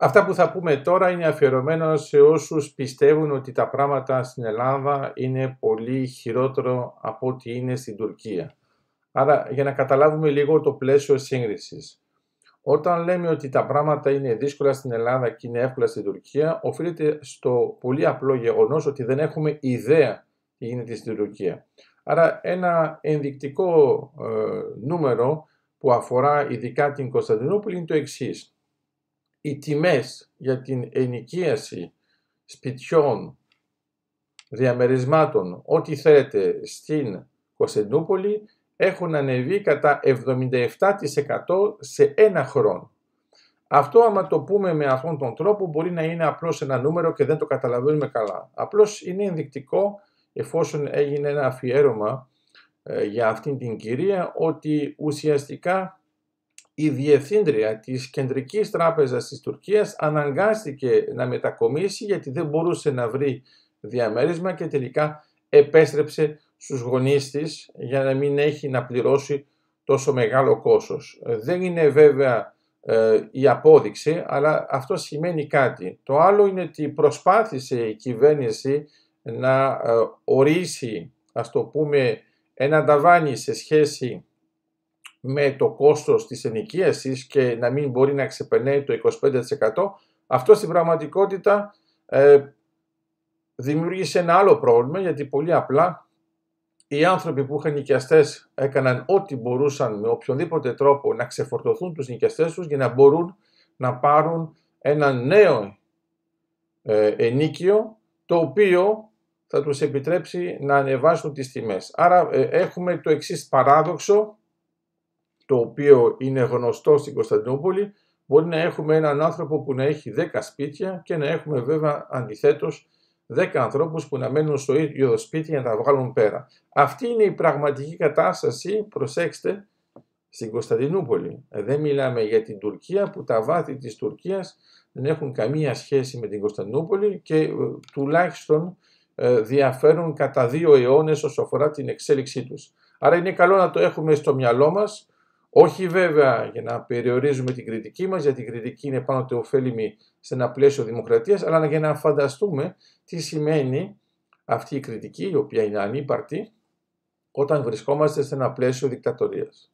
Αυτά που θα πούμε τώρα είναι αφιερωμένα σε όσους πιστεύουν ότι τα πράγματα στην Ελλάδα είναι πολύ χειρότερο από ό,τι είναι στην Τουρκία. Άρα για να καταλάβουμε λίγο το πλαίσιο σύγκρισης. Όταν λέμε ότι τα πράγματα είναι δύσκολα στην Ελλάδα και είναι εύκολα στην Τουρκία, οφείλεται στο πολύ απλό γεγονός ότι δεν έχουμε ιδέα τι γίνεται στην Τουρκία. Άρα ένα ενδεικτικό ε, νούμερο που αφορά ειδικά την Κωνσταντινούπολη είναι το εξής οι τιμές για την ενοικίαση σπιτιών, διαμερισμάτων, ό,τι θέλετε στην Κωνσταντινούπολη έχουν ανεβεί κατά 77% σε ένα χρόνο. Αυτό άμα το πούμε με αυτόν τον τρόπο μπορεί να είναι απλώς ένα νούμερο και δεν το καταλαβαίνουμε καλά. Απλώς είναι ενδεικτικό εφόσον έγινε ένα αφιέρωμα ε, για αυτήν την κυρία ότι ουσιαστικά η διευθύντρια της Κεντρικής Τράπεζας της Τουρκίας αναγκάστηκε να μετακομίσει γιατί δεν μπορούσε να βρει διαμέρισμα και τελικά επέστρεψε στους γονείς της για να μην έχει να πληρώσει τόσο μεγάλο κόστος. Δεν είναι βέβαια ε, η απόδειξη, αλλά αυτό σημαίνει κάτι. Το άλλο είναι ότι προσπάθησε η κυβέρνηση να ε, ορίσει, ας το πούμε, ένα ταβάνι σε σχέση με το κόστος της ενοικίασης και να μην μπορεί να ξεπερνάει το 25% αυτό στην πραγματικότητα ε, δημιούργησε ένα άλλο πρόβλημα γιατί πολύ απλά οι άνθρωποι που είχαν νοικιαστές έκαναν ό,τι μπορούσαν με οποιονδήποτε τρόπο να ξεφορτωθούν τους νοικιαστές τους για να μπορούν να πάρουν ένα νέο ε, ενίκιο το οποίο θα τους επιτρέψει να ανεβάσουν τις τιμές. Άρα ε, έχουμε το εξής παράδοξο το οποίο είναι γνωστό στην Κωνσταντινούπολη, μπορεί να έχουμε έναν άνθρωπο που να έχει 10 σπίτια και να έχουμε βέβαια αντιθέτως 10 ανθρώπους που να μένουν στο ίδιο σπίτι για να τα βγάλουν πέρα. Αυτή είναι η πραγματική κατάσταση, προσέξτε, στην Κωνσταντινούπολη. Ε, δεν μιλάμε για την Τουρκία που τα βάθη της Τουρκίας δεν έχουν καμία σχέση με την Κωνσταντινούπολη και ε, τουλάχιστον ε, διαφέρουν κατά δύο αιώνες όσο αφορά την εξέλιξή τους. Άρα είναι καλό να το έχουμε στο μυαλό μας όχι βέβαια για να περιορίζουμε την κριτική μας, γιατί η κριτική είναι πάνω το ωφέλιμη σε ένα πλαίσιο δημοκρατίας, αλλά για να φανταστούμε τι σημαίνει αυτή η κριτική, η οποία είναι ανύπαρτη, όταν βρισκόμαστε σε ένα πλαίσιο δικτατορίας.